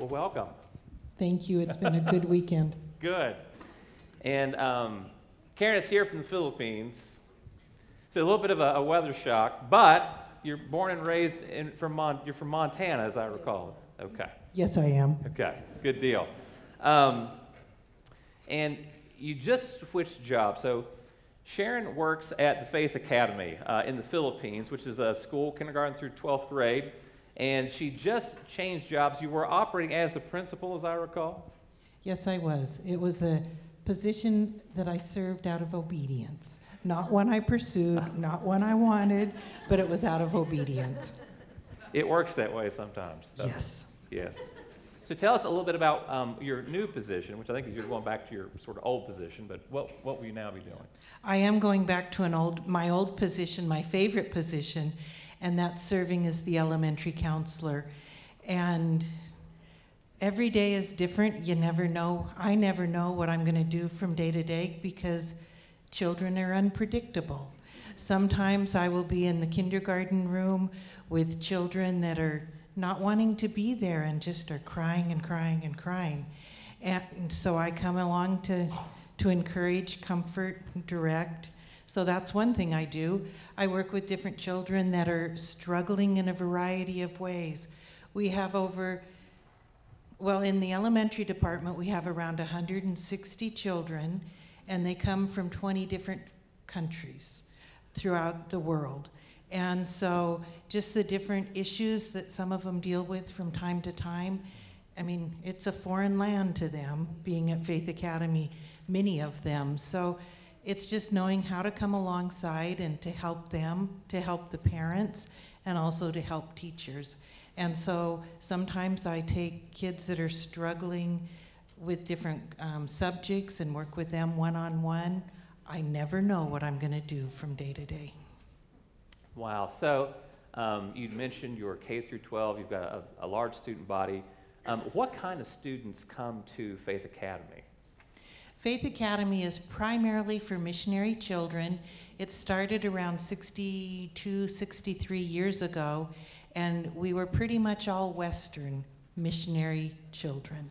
Well, welcome. Thank you. It's been a good weekend. Good. And um, Karen is here from the Philippines. So a little bit of a, a weather shock, but you're born and raised in, from Mon- you're from Montana, as I recall. Okay. Yes, I am. Okay. Good deal. Um, and you just switched jobs. So Sharon works at the Faith Academy uh, in the Philippines, which is a school kindergarten through 12th grade. And she just changed jobs. You were operating as the principal, as I recall. Yes, I was. It was a position that I served out of obedience. Not one I pursued, not one I wanted, but it was out of obedience. It works that way sometimes. so- Yes. Yes. So tell us a little bit about um, your new position, which I think you're going back to your sort of old position, but what, what will you now be doing? I am going back to an old, my old position, my favorite position, and that's serving as the elementary counselor. And every day is different. You never know. I never know what I'm going to do from day to day because children are unpredictable. Sometimes I will be in the kindergarten room with children that are not wanting to be there and just are crying and crying and crying. And so I come along to, to encourage, comfort, direct. So that's one thing I do. I work with different children that are struggling in a variety of ways. We have over, well, in the elementary department, we have around 160 children, and they come from 20 different countries throughout the world. And so, just the different issues that some of them deal with from time to time. I mean, it's a foreign land to them, being at Faith Academy, many of them. So, it's just knowing how to come alongside and to help them, to help the parents, and also to help teachers. And so, sometimes I take kids that are struggling with different um, subjects and work with them one on one. I never know what I'm going to do from day to day. Wow. So um, you mentioned your K through 12. You've got a, a large student body. Um, what kind of students come to Faith Academy? Faith Academy is primarily for missionary children. It started around 62, 63 years ago, and we were pretty much all Western missionary children.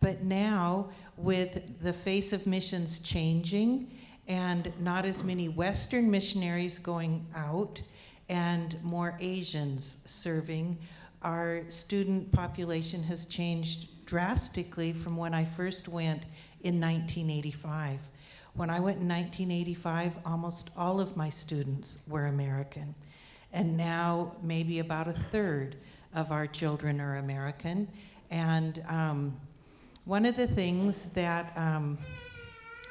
But now, with the face of missions changing and not as many Western missionaries going out and more Asians serving, our student population has changed drastically from when I first went in 1985. When I went in 1985, almost all of my students were American. And now, maybe about a third of our children are American. And um, one of the things that um,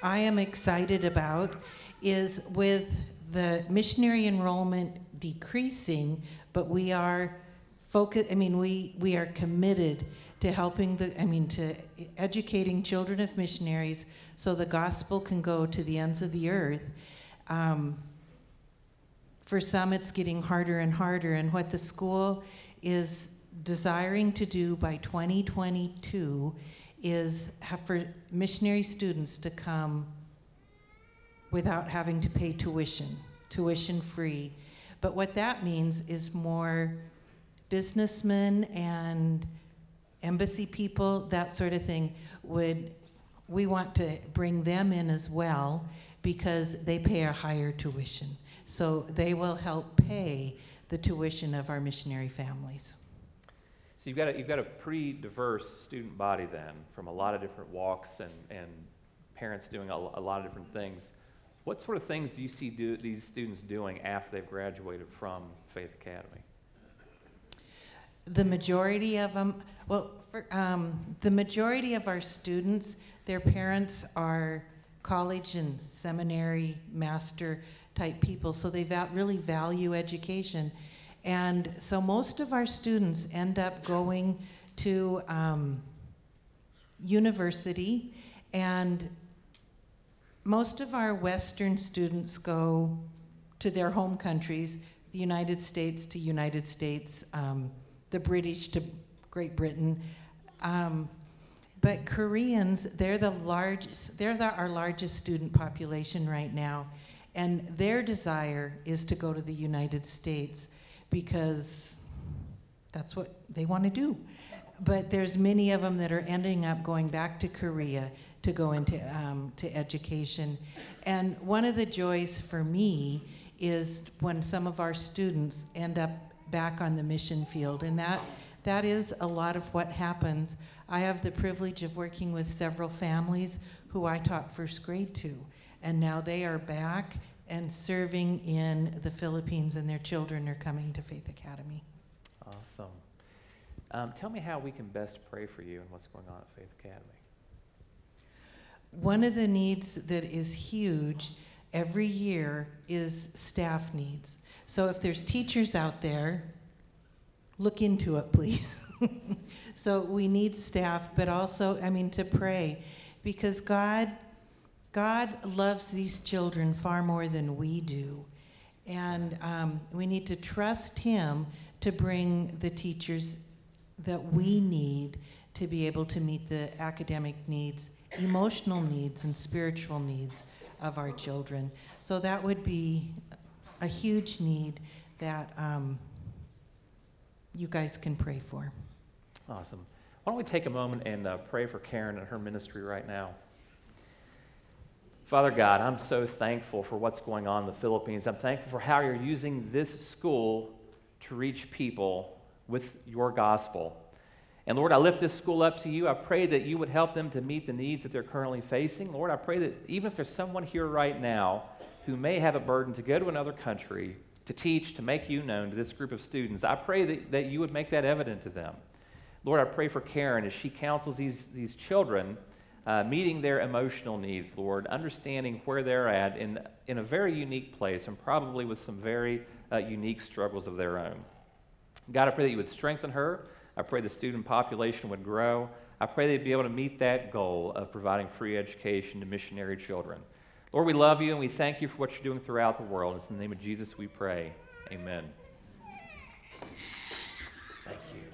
I am excited about is with the missionary enrollment decreasing, but we are focus. I mean, we we are committed to helping the. I mean, to educating children of missionaries so the gospel can go to the ends of the earth. Um, for some, it's getting harder and harder, and what the school is desiring to do by 2022 is have for missionary students to come without having to pay tuition, tuition free. But what that means is more businessmen and embassy people, that sort of thing, would we want to bring them in as well because they pay a higher tuition. So they will help pay the tuition of our missionary families. So you've got a, you've got a pretty diverse student body then, from a lot of different walks and, and parents doing a, a lot of different things. What sort of things do you see do, these students doing after they've graduated from Faith Academy? The majority of them, well, for, um, the majority of our students, their parents are college and seminary master type people, so they va- really value education. And so most of our students end up going to um, university, and most of our Western students go to their home countries, the United States to United States, um, the British to Great Britain. Um, but Koreans, they're the largest, they're the, our largest student population right now. And their desire is to go to the United States because that's what they want to do. but there's many of them that are ending up going back to Korea to go into um, to education. And one of the joys for me is when some of our students end up back on the mission field, and that that is a lot of what happens. I have the privilege of working with several families who I taught first grade to, and now they are back and serving in the Philippines, and their children are coming to Faith Academy. Awesome. Um, tell me how we can best pray for you and what's going on at Faith Academy. One of the needs that is huge every year is staff needs. So if there's teachers out there, look into it, please. so we need staff, but also, I mean, to pray, because God, God loves these children far more than we do, and um, we need to trust Him to bring the teachers that we need to be able to meet the academic needs, emotional needs, and spiritual needs of our children. So that would be a huge need that um, you guys can pray for. Awesome. Why don't we take a moment and uh, pray for Karen and her ministry right now? Father God, I'm so thankful for what's going on in the Philippines. I'm thankful for how you're using this school to reach people with your gospel. And Lord, I lift this school up to you. I pray that you would help them to meet the needs that they're currently facing. Lord, I pray that even if there's someone here right now who may have a burden to go to another country, to teach, to make you known to this group of students, I pray that, that you would make that evident to them. Lord, I pray for Karen as she counsels these, these children, uh, meeting their emotional needs, Lord, understanding where they're at in, in a very unique place and probably with some very uh, unique struggles of their own. God, I pray that you would strengthen her. I pray the student population would grow. I pray they'd be able to meet that goal of providing free education to missionary children. Lord, we love you and we thank you for what you're doing throughout the world. It's in the name of Jesus we pray. Amen. Thank you.